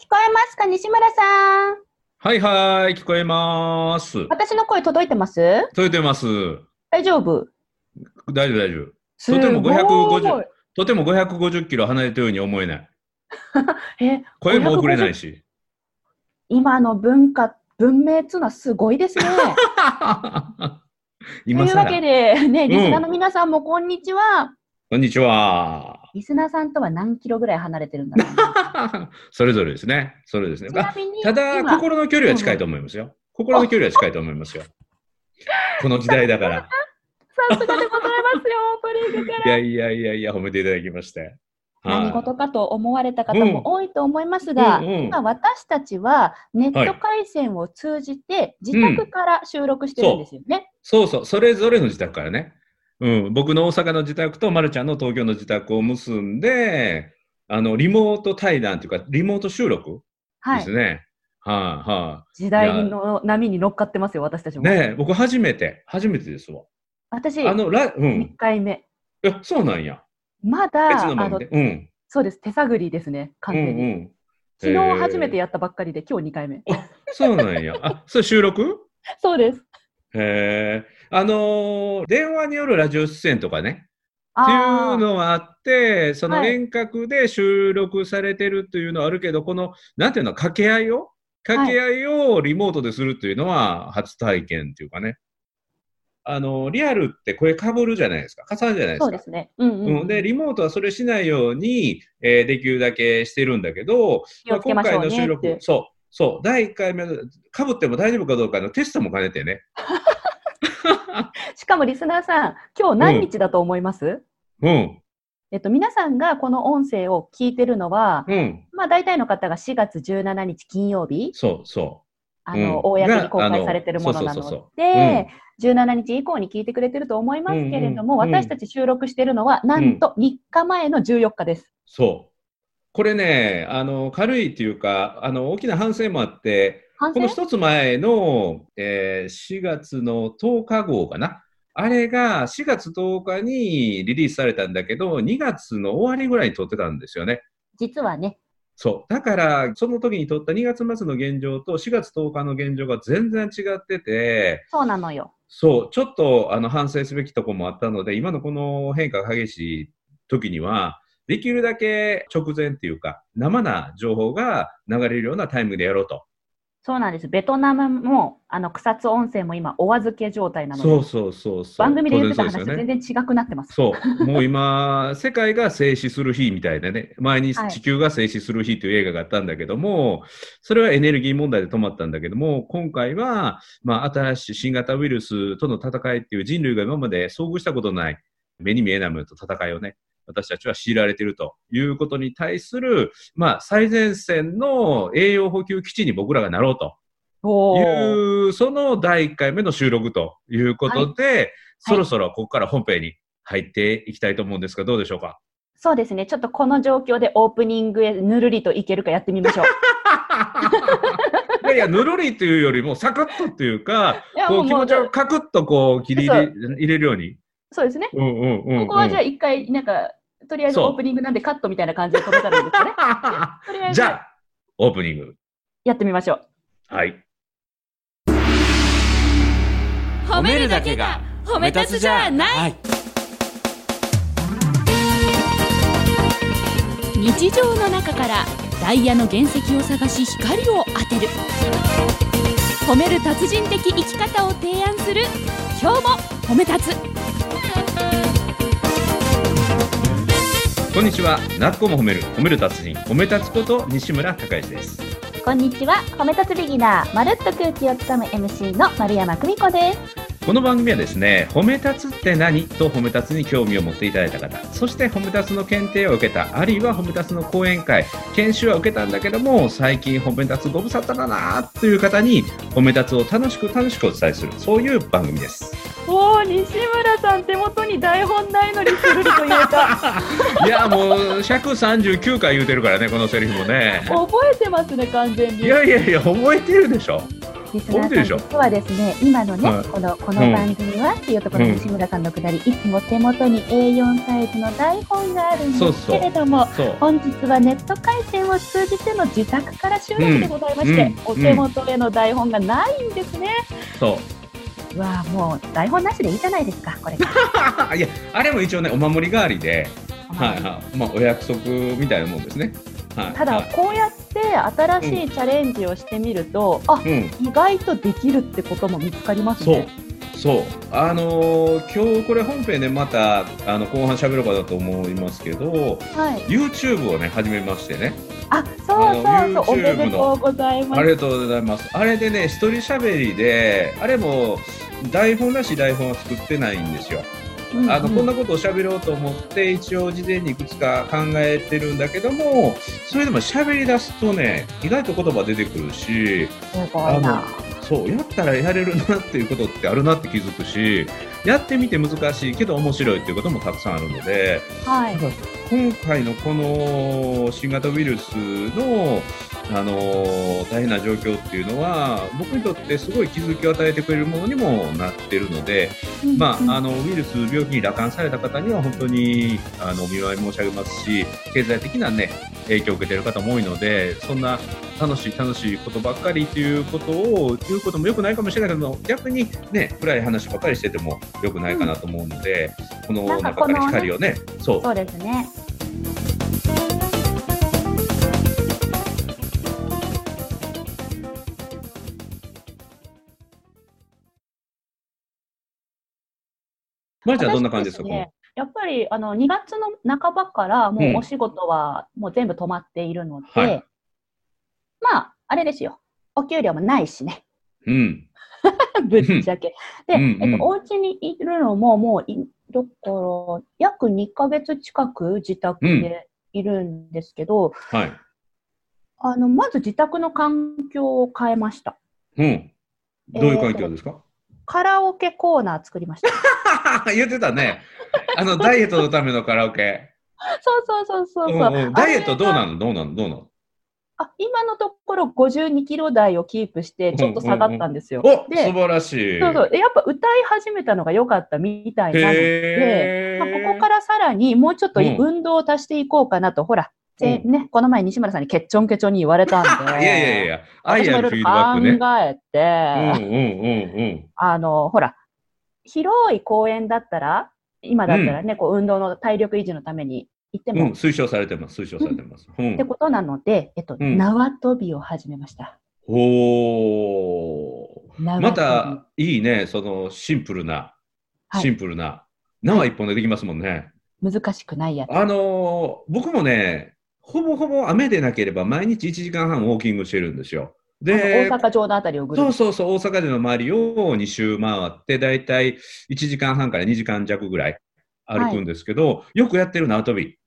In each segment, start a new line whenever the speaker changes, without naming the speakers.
聞こえますか？西村さん。
はいはい、聞こえます。
私の声届いてます？
届いてます。
大丈夫？
大丈夫、大丈夫。とても550、とても550キロ離れてるように思えない。
え、
声も遅れないし。
今の文化、文明っつうのはすごいですね。と
今
いうわけ
更。
で、ね、
ん
リスナーの皆さんもこんにちは。
こんにちは。
リスナーさんとは何キロぐらい離れてるんだろうな
それぞれですね。それですね
ち。なみに、
ただ、
今
心の距離は近いと思いますよ。心の距離は近いと思いますよ。この時代だから。
さすがでございますよ、オープニングから。
いやいやいやいや、褒めていただきまして。
何事かと思われた方も多いと思いますが、
うんうん
今私たちはネット回線を通じて自宅から収録してるんですよね。
そうそう、それぞれの自宅からね。うん、僕の大阪の自宅とまるちゃんの東京の自宅を結んで、あの、リモート対談というか、リモート収録
はい。
ですね。はい、は
時代の波に乗っかってますよ、私たち
い、
も。
ねえ僕初めて、初めてですわ。
私、
あの、ラ、うん
1。回目。
え、そうなんや。
まだ、あの。
うん。
そうです、手探りですね、完
うん
全に。
うん。
昨日
へー
初めてやったばっかりで、今日2回目。
そうなんや。あ、それ収録
そうです。
へえ。あのー電話によるラジオ出演とかね。っていうのはあって、その
はい
遠隔で収録されてるというのはあるけど、この、なんていうの、掛け合いを？掛け合いをリモートでするというのは初体験っていうかね。あの、リアルって声かぶるじゃないですか。重なるじゃないですか。
そうですね。うんうん、
うん、で、リモートはそれしないように、えーできるだけしてるんだけど、
ましょうね
今回の収録そう、そう、第1回目の、かぶっても大丈夫かどうかのテストも兼ねてね。
しかもリスナーさん、今日何日だと思います、
うん、
えっと、皆さんがこの音声を聞いてるのは、
うん、
まあ大体の方が4月17日金曜日、
そう、そ
あの、
うん。
公に公開されてるものな
の
で、17日以降に聞いてくれてると思いますけれども、
うんうんうん。
私たち収録してるのは、なんと3日前の14日です。
う、そう。これね、あの、軽いっていうか、あの、大きな反省もあって、この一つ前の、えー4月の10日号かな。あれが4月10日にリリースされたんだけど、2月の終わりぐらいに撮ってたんですよね。
実はね、
そう。だから、その時に撮った2月末の現状と4月10日の現状が全然違ってて、
そうなのよ。
そう、ちょっとあの反省すべきところもあったので、今のこの変化が激しい時には、できるだけ直前っていうか、生な情報が流れるようなタイミングでやろうと。
そうなんです。ベトナムも、あの、草津温泉も今、お預け状態なので、
そうそうそうそう。
番組で言ってた話全然違くなってます。
そう。もう今、世界が静止する日みたいなね、前に
はい
地球が静止する日という映画があったんだけども、それはエネルギー問題で止まったんだけども、今回は、まあ、新しい新型ウイルスとの戦いっていう人類が今まで遭遇したことのない、目に見えないものと戦いをね、私たちは強いられているということに対する、まあ、最前線の栄養補給基地に僕らがなろうと。いう、その第1回目の収録ということで、そろそろここから本編に入っていきたいと思うんですが、どうでしょうか？
そうですね。ちょっとこの状況でオープニングへぬるりといけるかやってみましょう。
いやいや、ぬるりというよりも、サクッとっていうか、こう気持ちをカクッとこう切り入れ入れるように。
そうですね。
うんうんうん、うん。
ここはじゃあ一回、なんか、とりあえずオープニングなんでカットみたいな感じで止めたらいいですかね。とりあえず
じゃあ、オープニング。
やってみましょう。
はい。
褒めるだけが褒め立つじゃない日常の中からダイヤの原石を探し光を当てる褒める達人的生き方を提案する今日も褒め立つ
こんにちは。なっこも褒める、褒める達人、褒め立つこと西村孝之です。
こんにちは。褒め立つビギナー、まるっと空気をつかむ MC の丸山久美子です。
この番組はですね、褒め立つって何？と褒め立つに興味を持っていただいた方、そして褒め立つの検定を受けた、あるいは褒め立つの講演会、研修は受けたんだけども、最近褒め立つご無沙汰だなという方に、褒め立つを楽しく楽しくお伝えする、そういう番組です。
おお、西村さん手元に台本ないのにするりと言えた。
いや、もう139回言うてるからね、このセリフもね。
覚えてますね、完全に。
いやいやいや、覚えてるでしょ。
リスナーさん、実はですね、今のね、
はい
この、この番組はっていうところの
うん
西村さんのくだり、いつも手元に A4 サイズの台本があるんです
そうそう
けれども、
そう。
本日はネット回線を通じての自宅から収録でございまして、
うん
お手元への台本がないんですね。
そう。
うわあもう台本なしでいいじゃないですか、これ。
いや、あれも一応ね、お守り代わりで、はいはい。まあ、お約束みたいなもんですね。はい。
ただ
はい
こうやって新しいチャレンジをしてみると、あ
うん。
意外とできるってことも見つかります
そう
ね。。
そう。あのー今日これ本編でまた、あの、後半喋ろうかなと思いますけど、
はい。
YouTube をね、始めましてね。
あ、そうそうそう、おめでとうございます。
ありがとうございます。あれでね、一人喋りで、あれも台本らしい台本は作ってないんですよ。
うん
あの、こん
な
なことを喋ろうと思って、一応事前にいくつか考えてるんだけども、それでも喋り出すとね、意外と言葉出てくるし、
すごいな。
そう、やったらやれるなっていうことってあるなって気づくし、やってみて難しいけど面白いっていうこともたくさんあるので、
はい。
今回のこの新型ウイルスの、あのー大変な状況っていうのは僕にとってすごい気づきを与えてくれるものにもなってるので、まあ、あのウイルス病気に羅漢された方には本当にあのお見舞い申し上げますし経済的な、ね、影響を受けている方も多いのでそんな楽しい楽しいことばっかりということを言うこともよくないかもしれないけど逆に、ね、暗い話ばっかりしててもよくないかなと思うので、この
なんか
中から
このね
光をねそう。
そうですね。
まりちゃんどんな感じですか
私ねやっぱりあの2月の半ばからもうお仕事はもう全部止まっているので、
はい
まあ、あれですよ。お給料もないしね。
うん。
ぶっちゃけ。で、
うんうん
えっと、お家にいるのももうい、だから、約2ヶ月近く自宅でいるんですけど、
はい。
あの、まず自宅の環境を変えました。
うん。どういう環境ですか、
カラオケコーナー作りました。
言ってたね。あの、ダイエットのためのカラオケ。
そうそうそうそうそう。
うんうんダイエットどうな
の
の？どうなの？どうなの？
あ今のところ52キロ台をキープして、ちょっと下がったんですよ。
お
で
素晴らしい。
そうそう。でやっぱ歌い始めたのが良かったみたいなので、
へ
まあ、ここからさらにもうちょっと
うん
運動を足していこうかなと、ほら、でね、この前西村さんにケッチョンケチョンに言われたんで、
いやいやいや、愛
私もいろいろ。考えて、
うんうんうんうん。
あの、ほら、広い公園だったら、今だったらね、こう運動の体力維持のために行っても、
うん、推奨されてます。推奨されてます。うん
ってことなので、えっと、
うん
縄跳びを始めました。
おまた、いいね。その、シンプルな、
はい
シンプルな。縄一本でできますもんね。
難しくないやつ。
あのー僕もね、ほぼほぼ雨でなければ毎日1時間半ウォーキングしてるんですよ。で、
大阪城のあたりをぐる
そうそうそう、大阪での周りを2周回って、だいたい1時間半から2時間弱ぐらい歩くんですけど、よくやってる縄跳び。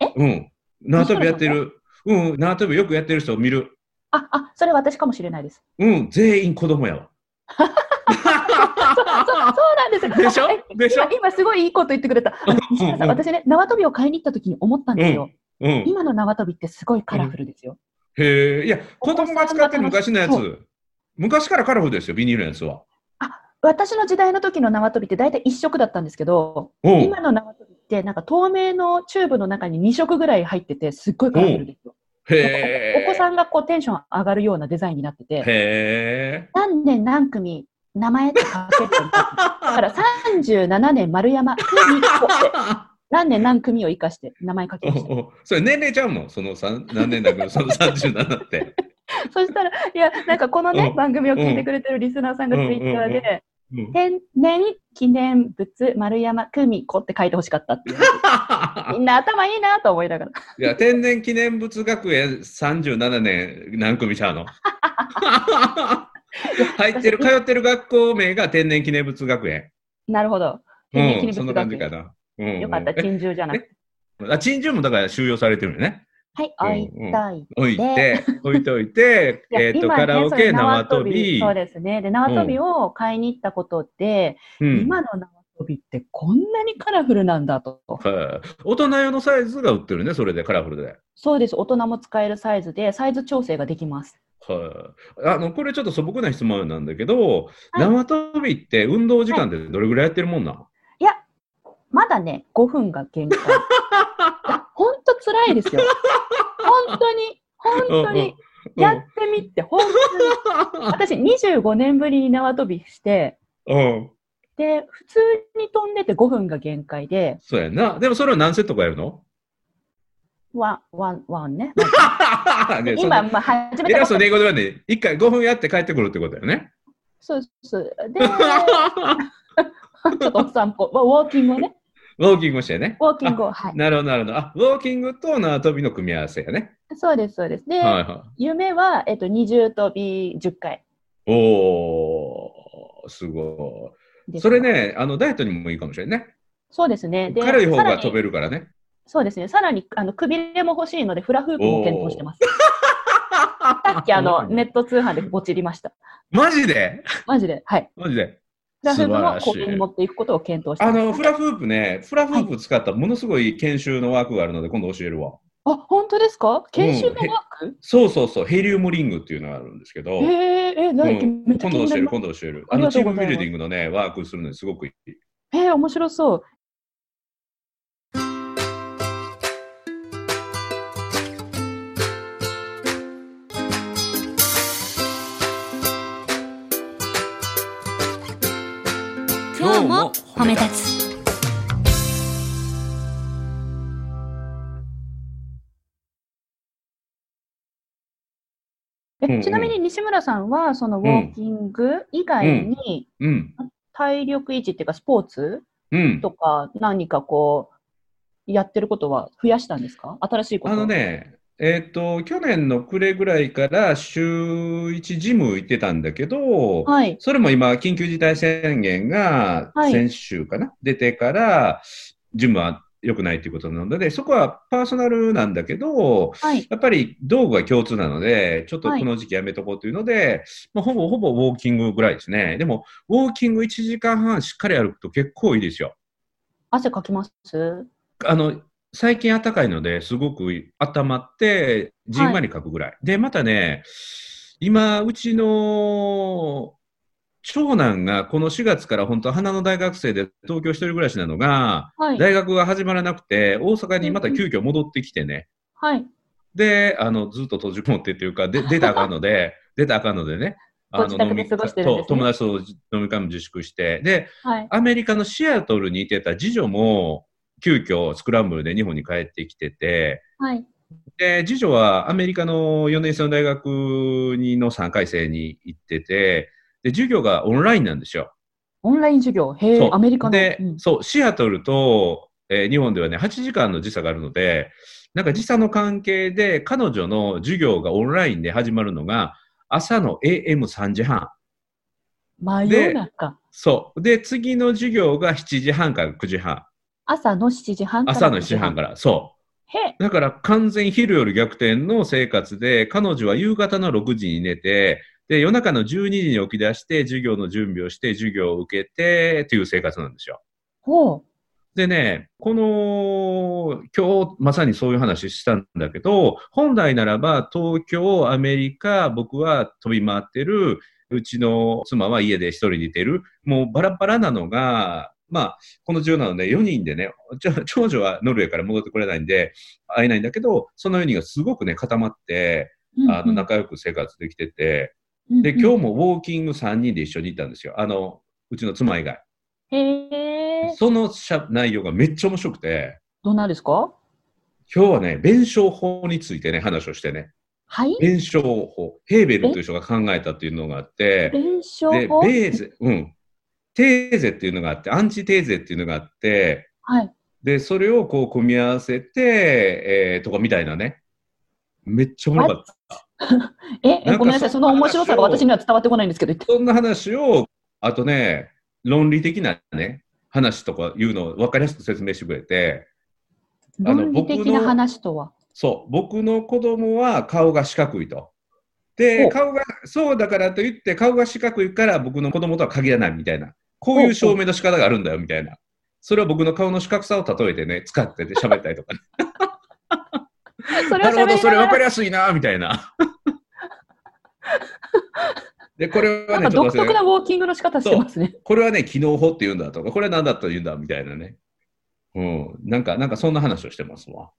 え？
うん。縄跳びやってる。うん、縄跳びよくやってる人を見る。
あ、あ、それ私かもしれないです。
うん、全員子供やわ。
そうそうなんですよ。
でしょ？
え
でしょ？
今、今すごいいいこと言ってくれた。
うんうん
私ね、縄跳びを買いに行った時に思ったんですよ。
うん。
今の縄跳びってすごいカラフルですよ。
へえ、いや、子供が使ってる昔のや
そ
つ。昔からカラフルですよ、ビニールのやつは。
私の時代の時の縄跳びって大体一色だったんですけど、
うん。
今の縄跳びってなんか透明のチューブの中に2色ぐらい入ってて、すっごいカラフルですよ。お子さんがこうテンション上がるようなデザインになってて。何年何組、名前って書けるだから37年丸山組子って、何年何組を生かして名前書きました。
おおそれ年齢ちゃうもん、その三何年だけど、その37って。
そしたら、いや、なんかこのね
う、ん
番組を聞いてくれてるリスナーさんがツイッターで、
うん
天然記念物丸山久美子って書いてほしかったっていう。みんな頭いいなと思いながら。
いや、天然記念物学園37年何組ちゃうの？入ってる、通ってる学校名が天然記念物学園。
なるほど。天然記
うん、そん
念物学園。
な感じかな。うん、
よかった、
え
珍獣じゃなくて。
あ、珍獣もだから収容されてるよね。
はい、会いたい。
置いて、置いておいて、
いや
えっ、と、カラオケ、縄跳び。
そうですね。で、縄跳びを買いに行ったことで、
うん
今の縄跳びってこんなにカラフルなんだと。
はい大人用のサイズが売ってるね、それでカラフルで。
そうです。大人も使えるサイズで、サイズ調整ができます。
はい、あのこれちょっと素朴な質問なんだけど、
はい
縄跳びって運動時間ってどれぐらいやってるもんなん、
いや、まだね、5分が限界。いや、ほんと辛いですよ。本当に、本当に、やってみて、本当に。私、25年ぶりに縄跳びして、
うん、うん、
で、普通に飛んでて5分が限界で、
そうやんな。でもそれは何セットかやるの？
ワン、ワン、ワンね。
ね
今、まあ、始めた
偉そう英語ではね、一回5分やって帰ってくるってことだよね。
そうそう。で、ちょっとお散歩、ウォーキングをね、
ウォーキングしてね。
ウォーキングを、はい。
なるほど、なるほど。あ、ウォーキングと縄跳びの組み合わせやね。
そうです、そうです。で、
はいは
夢は、えっと、二重跳び10回
い。おー、すごい。それ。ね、あの、ダイエットにもいいかもしれないね。
そうですね。で、
軽い方が飛べるからね。
そうですね。さらに、あの、くびれも欲しいので、フラフープも検討してます。さっき、あの、ネット通販でぼちりました。
マジで？
マジで。はい。
マジで？
フラフープも
素晴らしい。
高級に持っていくことを検討して。
あの、フラフープね、フラフープ使ったものすごい研修のワークがあるので、今度教えるわ。
あ、本当ですか？研修のワーク、
そうそうそう、ヘリウムリングっていうのがあるんですけど、
へええ、な
うん。今度教える、今度教える。
あ
あの、チームビルディングのね、ワークするのにすごくいい。
えー、面白そう。
今日も褒め立つ
ちなみに西村さんは、そのウォーキング以外に、
うん。
体力維持っていうか、スポーツ
うん。
とか、何かこう、やってることは増やしたんですか？新しいこと。
あのね、えっ、と、去年の暮れぐらいから週1ジム行ってたんだけど、
はい。
それも今、緊急事態宣言が
はい
先週かな、出てから、ジムは良くないということなので、そこはパーソナルなんだけど、
はい。
やっぱり道具が共通なので、ちょっと
はい
この時期やめとこうというので、まあ、ほぼほぼウォーキングぐらいですね。でも、ウォーキング1時間半しっかり歩くと結構いいですよ。
汗かきます？
あの、最近暖かいので、すごく温まって、じんわりかくぐらい。で、またね、今、うちの長男がこの4月から本当は花の大学生で東京一人暮らしなのが、
はい。
大学が始まらなくて、大阪にまた急遽戻ってきてね。
はい。
で、あの、ずっと閉じこもってっていうか、で 出たらあかんので、出たらあかんのでね。あ
ご自宅で過ごしてるんですね
そう友達と飲み会も自粛して。で、
はい。
アメリカのシアトルにいてた次女も、急遽スクランブルで日本に帰ってきてて、
はい。
で、次女はアメリカの4年生の大学にの3回生に行ってて、で、授業がオンラインなんですよ。
オンライン授業？へえ、アメリカの？
で、
うん
そう、シアトルと、えー日本ではね、8時間の時差があるので、なんか時差の関係で、彼女の授業がオンラインで始まるのが、朝の AM3 時半。
真夜中。
そう。で、次の授業が7時半から9時半。
朝の7時半から。
朝の7時半から。そう。だから完全昼夜逆転の生活で、彼女は夕方の6時に寝て、で、夜中の12時に起き出して、授業の準備をして、授業を受けて、っていう生活なんですよ。
ほう。
でね、この、今日まさにそういう話したんだけど、本来ならば東京、アメリカ、僕は飛び回ってる、うちの妻は家で一人でいてる、もうバラバラなのが、まあ、この10なので4人でね、長女はノルウェーから戻ってこれないんで、会えないんだけど、その4人がすごくね、固まって、あの、仲良く生活できてて、で、今日もウォーキング3人で一緒に行ったんですよ。あの、うちの妻以外。
日。へえ。
そのしゃ内容がめっちゃ面白くて、
どうなんですか？
今日はね、弁証法についてね、話をしてね。
はい。
弁証法。ヘーベルという人が考えたっていうのがあって、
弁証
で、
法
ベーゼ、うん。テーゼっていうのがあって、アンチテーゼっていうのがあって、
はい。
で、それをこう組み合わせて、えー、とかみたいなね。めっちゃおもろかった。
え、えごめんなさい。その面白さが私には伝わってこないんですけど、
そんな話を、あとね、論理的なね、話とかいうのを分かりやすく説明してくれて、あの
論理的な話とは？
そう、僕の子供は顔が四角いと。で、顔が、そうだからといって、顔が四角いから僕の子供とは限らないみたいな。こういう証明の仕方があるんだよ、みたいな。それは僕の顔の四角さを例えてね、使ってて喋ったりとかね。
それを
なるほど、それ分かり
や
やすいな、みたいな。で、これはね、
独特なウォーキングの仕方してますね。
これはね、機能法って言うんだとか、これは何だと言うんだみたいなね。うん。なんか、なんかそんな話をしてますわ。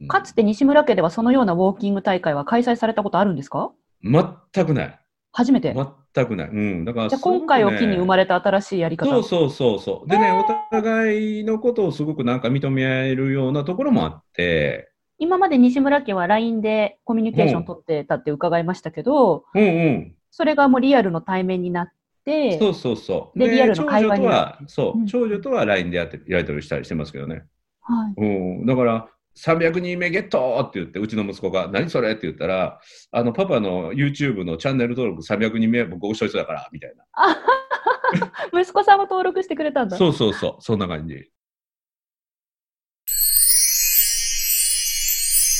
うん
かつて西村家ではそのようなウォーキング大会は開催されたことあるんですか？
全くない。
初めて。
全くない。うん。だから、
じゃあ今回を機に生ま
れ
れた新しいやり方。
そうそうそうそう。でね、お互いのことをすごくなんか認め合えるようなところもあって、
今まで西村家は LINE でコミュニケーション取ってたって伺いましたけど、
うんうん。
それがもうリアルの対面になって、
そうそうそう。
でリアルの会話に
長女とは、そうう、
ん
長女とは LINE でやって、やり取りしたりしてますけどね。
はい、
うん。だから、300人目ゲットって言って、うちの息子が、何それって言ったら、あの、パパの YouTube のチャンネル登録300人目僕押しといてたから、みたいな。
息子さんも登録してくれたんだ。
そうそうそう、そんな感じ。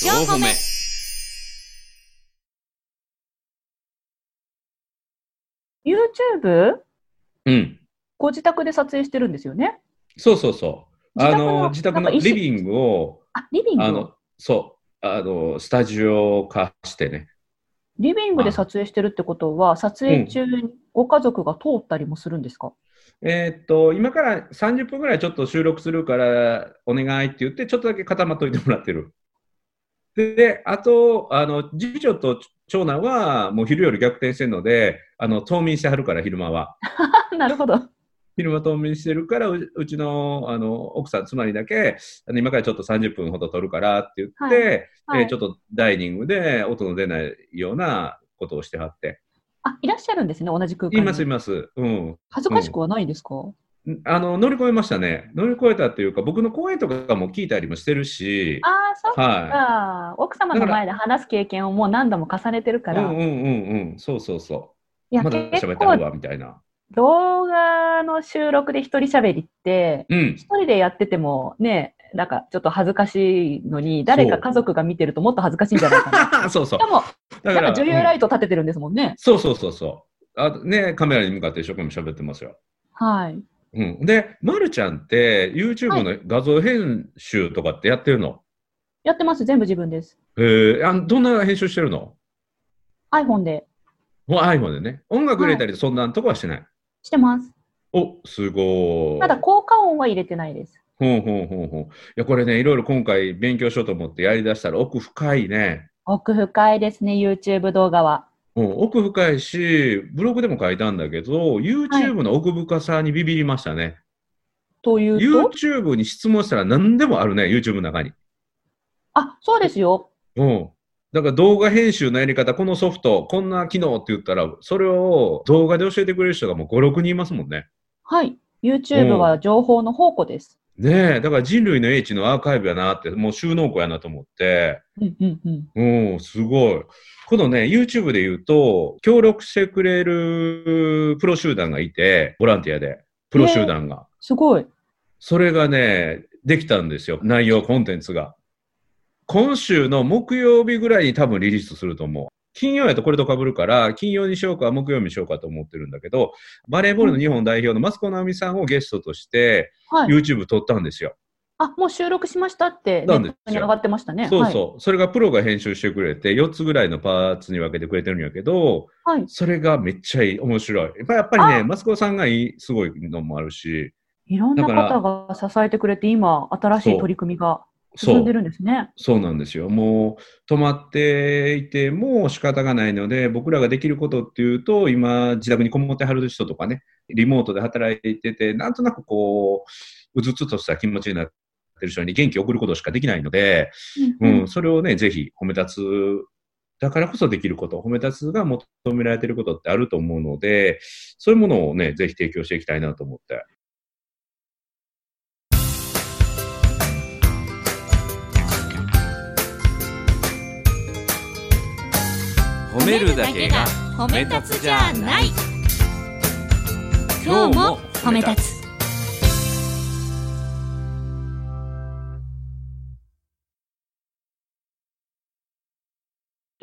4個目
YouTube?
うん。
ご自宅で撮影してるんですよね。
そうそうそう。あの、自
自宅
宅のリビングを、
あ、リビング？
あの、そう、あの、スタジオ化してね。
リビングで撮影してるってことは、撮影中にご家族が通ったりもするんですか、
えーっと、今から30分ぐらいちょっと収録するからお願いって言って、ちょっとだけ固まっといてもらってる。で、であと、あの、次女と長男はもう昼より逆転してるので、あの、冬眠してはるから、昼間は。
なるほど。
昼間冬眠してるから、ううちのあの奥さん、妻にだけ、今からちょっと30分ほど撮るからって言って、
はい
えーちょっとダイニングで音の出ないようなことをしてはって。
あ、いらっしゃるんですね、同じ空間に。
います、います。うん。
恥ずかしくはないですか、
あの、乗り越えましたね。乗り越えたっていうか、僕の講演とかも聞いたりもしてるし、
ああ、そうか、
は
奥様の前で話す経験をもう何度も重ねてるか
い。う
ら。
んうんうんうん。そうそうそ。
いうや、
まだ喋ったるわ、みたいな。
動画の収録で一人喋りって、
うん。
一人でやっててもね、なんかちょっと恥ずかしいのに、誰か家族が見てるともっと恥ずかしいんじゃないかな。
そうそう
し。かも、
だ
なんか女優ラ
イ
イト立ててるんですもんね。
そうそうそうそう。あね、カメラに向かって一生懸命喋ってますよ。
はい。
うん。で、まるちゃんって、YouTube の画像編集とかってやってるの、
やってます、全部自分です。
えー、あどんな編集してるの
？iPhone で
もう iPhone でね。音楽入れたり、そんなとこはしてない。
してます。
お、すごい。
ただ、効果音は入れてないです。
ほうほうほうほう。いや、これね、いろいろ今回勉強しようと思ってやりだしたら奥深いね。
奥深いですね、YouTube 動画は。
うん、奥深いし、ブログでも書いたんだけど、YouTube の奥深さにビビりましたね。
というと、
YouTube に質問したら何でもあるね、YouTube の中に。
あ、そうですよ。
うん。だから動画編集のやり方、このソフト、こんな機能って言ったら、それを動画で教えてくれる人がもう5、6人いますもんね。
はい。YouTube は情報の宝庫です。
ねえ、だから人類の英知のアーカイブやなって、もう収納庫やなと思って、
うんうんうん。
うん、すごい。このね、YouTube で言うと、協力してくれるプロ集団がいて、ボランティアで、プロ集団が。
すごい。
それがね、できたんですよ。内容、コンテンツが。今週の木曜日ぐらいに多分リリースすると思う。金曜やとこれと被るから、金曜にしようか、木曜日にしようかと思ってるんだけど、バレーボールの日本代表のマスコナオミさんをゲストとして、
はい。
YouTube 撮ったんですよ。
あ、もう収録しましたって、ネ
なんですよ
ットに上がってましたね。
そうそう。それがプロが編集してくれて、4つぐらいのパーツに分けてくれてるんやけど、
はい。はい。
それがめっちゃいい、面白い。やっぱやっぱりね、
あ
マスコさんがいい、すごいのもあるし、
いろんな方が支えてくれて、今、新しい取り組みが進んで、るんですね。
そうなんですよ。もう、止まっていても仕方がないので、僕らができることっていうと、今、自宅にこもってはる人とかね、リモートで働いてて、なんとなくこう、うつつとした気持ちになってる人に元気を送ることしかできないので、
う
うんん、それをね、ぜひ褒め立つ、だからこそできること、褒め立つが求められていることってあると思うので、そういうものをね、ぜひ提供していきたいなと思って。
褒めるだけが
褒め立つじゃない今日も褒め立つ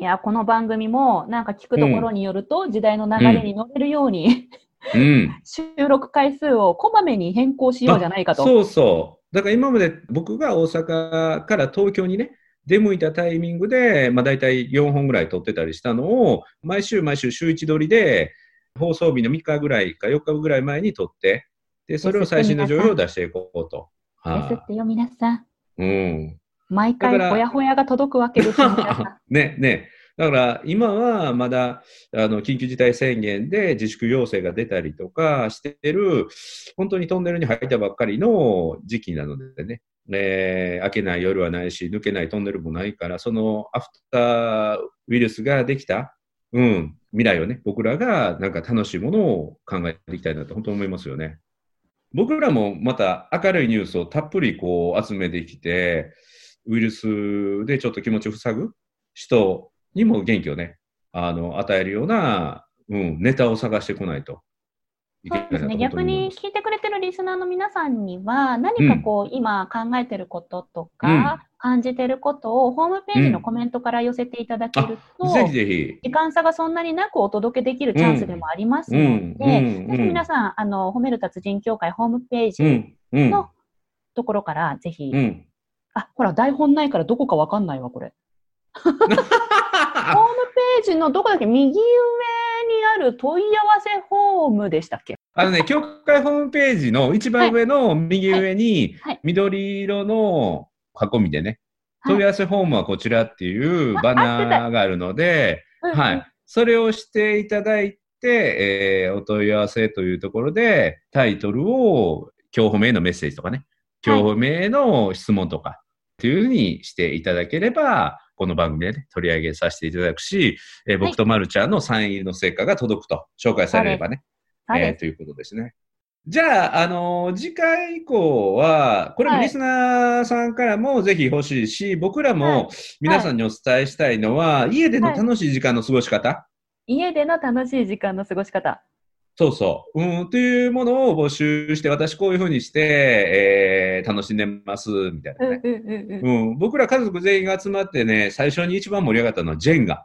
いや、この番組も、なんか聞くところによると、時代の流れに乗れるように、
うん。
収録回数をこまめに変更しようじゃないかと。
そうそう。だから今まで僕が大阪から東京にね、出向いたタイミングで、まあ、大体4本ぐらい撮ってたりしたのを、毎週毎週週1撮りで、放送日の3日ぐらいか4日ぐらい前に撮って、で、それを最新の情報を出していこうと。
ですっ
は
てよ、皆さん。
い。うん。
毎回ほやほやが届くわけです。
ね、ね。だから今はまだあの緊急事態宣言で自粛要請が出たりとかしてる、本当にトンネルに入ったばっかりの時期なのでね、えー開けない夜はないし、抜けないトンネルもないから、そのアフターウイルスができた、うん、未来をね、僕らがなんか楽しいものを考えていきたいなと本当思いますよね。僕らもまた明るいニュースをたっぷりこう集めてきて、ウイルスでちょっと気持ちを塞ぐ人にも元気をね、あの、与えるような、うん、ネタを探してこないと。
そうですね、逆
に
聞いてくれてるリスナーの皆さんには、何かこう、今考えてることとか、感じてることをホームページのコメントから寄せていただけると、
ぜひぜひ。
時間差がそんなになくお届けできるチャンスでもありますので、
うんうんうん。
ぜひ皆さん、あの、褒める達人協会ホームページ
うん、うん、
のところから、ぜひ、
うん。
あ、ほら、台本ないからどこかわかんないわ、これ。ホームページのどこだっけ？右上にある問い合わせフォームでしたっけ？
あのね、協会ホームページの一番上の右上に緑色の囲みでね、
はい。
問い合わせフォームはこちらっていうバナーがあるので、はい。それをしていただいて、えーお問い合わせというところで、タイトルを、今日褒めへのメッセージとかね、今日褒めへの質問とか、というふうにしていただければ、この番組で、ね、取り上げさせていただくし、えー僕とまるちゃんのサイン入りの成果が届くと、紹介されればね、
そうです。
えーということですね。じゃあ、あのー次回以降は、これも
はい。
リスナーさんからもぜひ欲しいし、僕らも皆さんにお伝えしたいのは、家での楽しい時間の過ごし方、
家での楽しい時間の過ごし方。
そうそう。うん、というものを募集して、私こういうふうにして、えー楽しんでます、みたいなね。
うん
僕ら家族全員が集まってね、最初に一番盛り上がったのはジェンガ。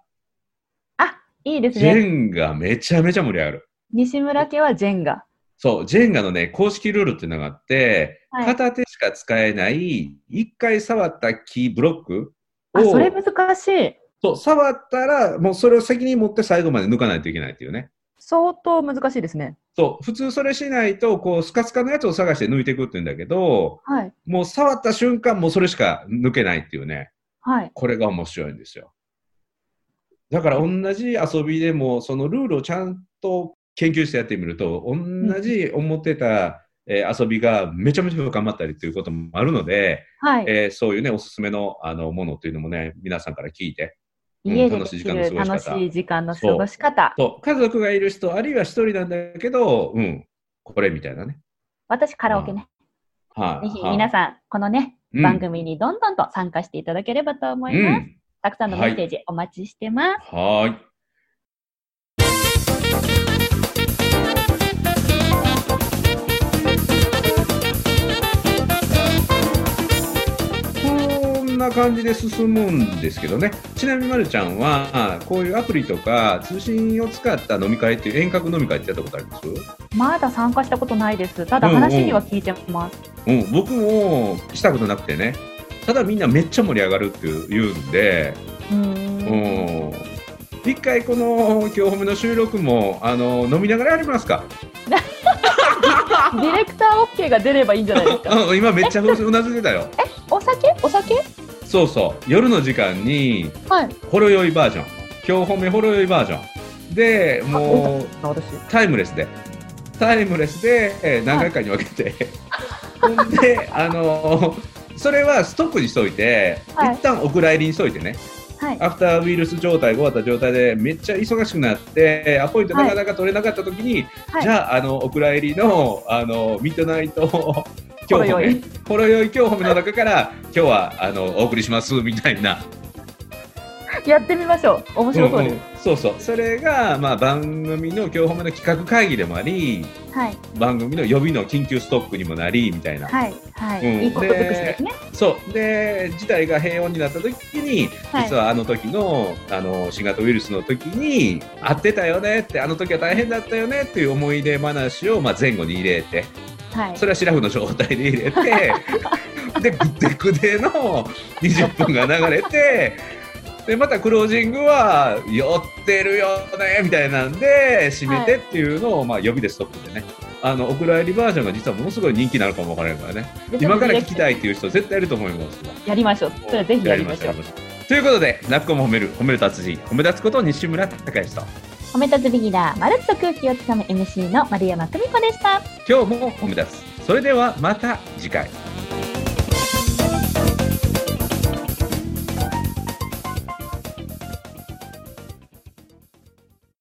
あ、いいです
ジェ
ね。
ンガめちゃめちゃ盛り上がる。
西村家はジェンガ。
そう、ジェンガのね、公式ルールっていうのがあって、
はい
片手しか使えない、一回触ったキーブロックを、
あ、それ難しい。
そう、触ったら、もうそれを責任持って最後まで抜かないといけないっていうね。
相当難しいですね。
そう、普通それしないと、こう、スカスカのやつを探して抜いていくって言うんだけど、
はい。
もう触った瞬間、もうそれしか抜けないっていうね。
はい。
これが面白いんですよ。だから同じ遊びでも、そのルールをちゃんと研究してやってみると、同じ思ってた、えー遊びがめちゃめちゃ深まったりということもあるので、
はい。
えーそういうね、おすすめのあのものというのもね、皆さんから聞いて、うん
家でで
楽しい時間の
きる
過ごし方
楽しい時間の過ごし方。
そう家族がいる人、あるいは一人なんだけど、うん、これみたいなね。
私、カラオケね。
はい、
ぜひ皆さん、このね、
うん
番組にどんどんと参加していただければと思います。
うん、
たくさんのメッセージお待ちしてます。
はーい。な感じで進むんですけどね。ちなみにまるちゃんは、こういうアプリとか通信を使った飲み会っていう遠隔飲み会ってやったことあります？
まだ参加したことないです。ただ
うんうん
話には聞いてます。
うん、僕もしたことなくてね。ただみんなめっちゃ盛り上がるって言うんで、
う
んん一回この今日の収録もあの飲みながらやりますか。
ディレクター OK が出ればいいんじゃないですか。
うん今めっちゃうなずいてたよ。
お酒？お酒？
そうそう。夜の時間に
はい。
ほろ酔いバージョン。今日褒めほろ酔いバージョン。でもう。タイムレスで。タイムレスでえー何回かに分けて、ほんであのそれはストックにしといて、
はい。
一旦お蔵入りにしといてね。
はい。
アフターウイルス状態が終わった状態でめっちゃ忙しくなってアポイントなかなか取れなかった時に、
はい。
じゃああのお蔵入りのあのミッドナイト今日
ほろ酔い
ほろ酔い今日褒めの中から今日はあのお送りしますみたいな
やってみましょう。面白そうです。
んんそうそうそれが、まあ、番組の今日褒めの企画会議でもあり
はい。
番組の予備の緊急ストックにもなりみたいな、
はい。はい。
うん
いいこと尽くしですね。
そうで事態が平穏になった時に、
はい
実はあの時のあの新型ウイルスの時に会ってたよねってあの時は大変だったよねっていう思い出話を、まあ、前後に入れて
はい。
それはシラフの状態で入れて でくってくでの20分が流れてでまたクロージングは「酔ってるよね」みたいなんで締めてっていうのを、まあ、予備でストップでね。あのお蔵入りバージョンが実はものすごい人気なのかもわからないからね。今から聞きたいっていう人絶対いると思います
やりましょう。それはぜひやりましょう。
や。りましょう。ということで、泣く子も褒める、褒める達人、褒め立つこと西村孝之と、
褒め立つビギナー、まるっと空気をつかむ MC の丸山久美子でした。
今日も褒め立つ。それではまた次回。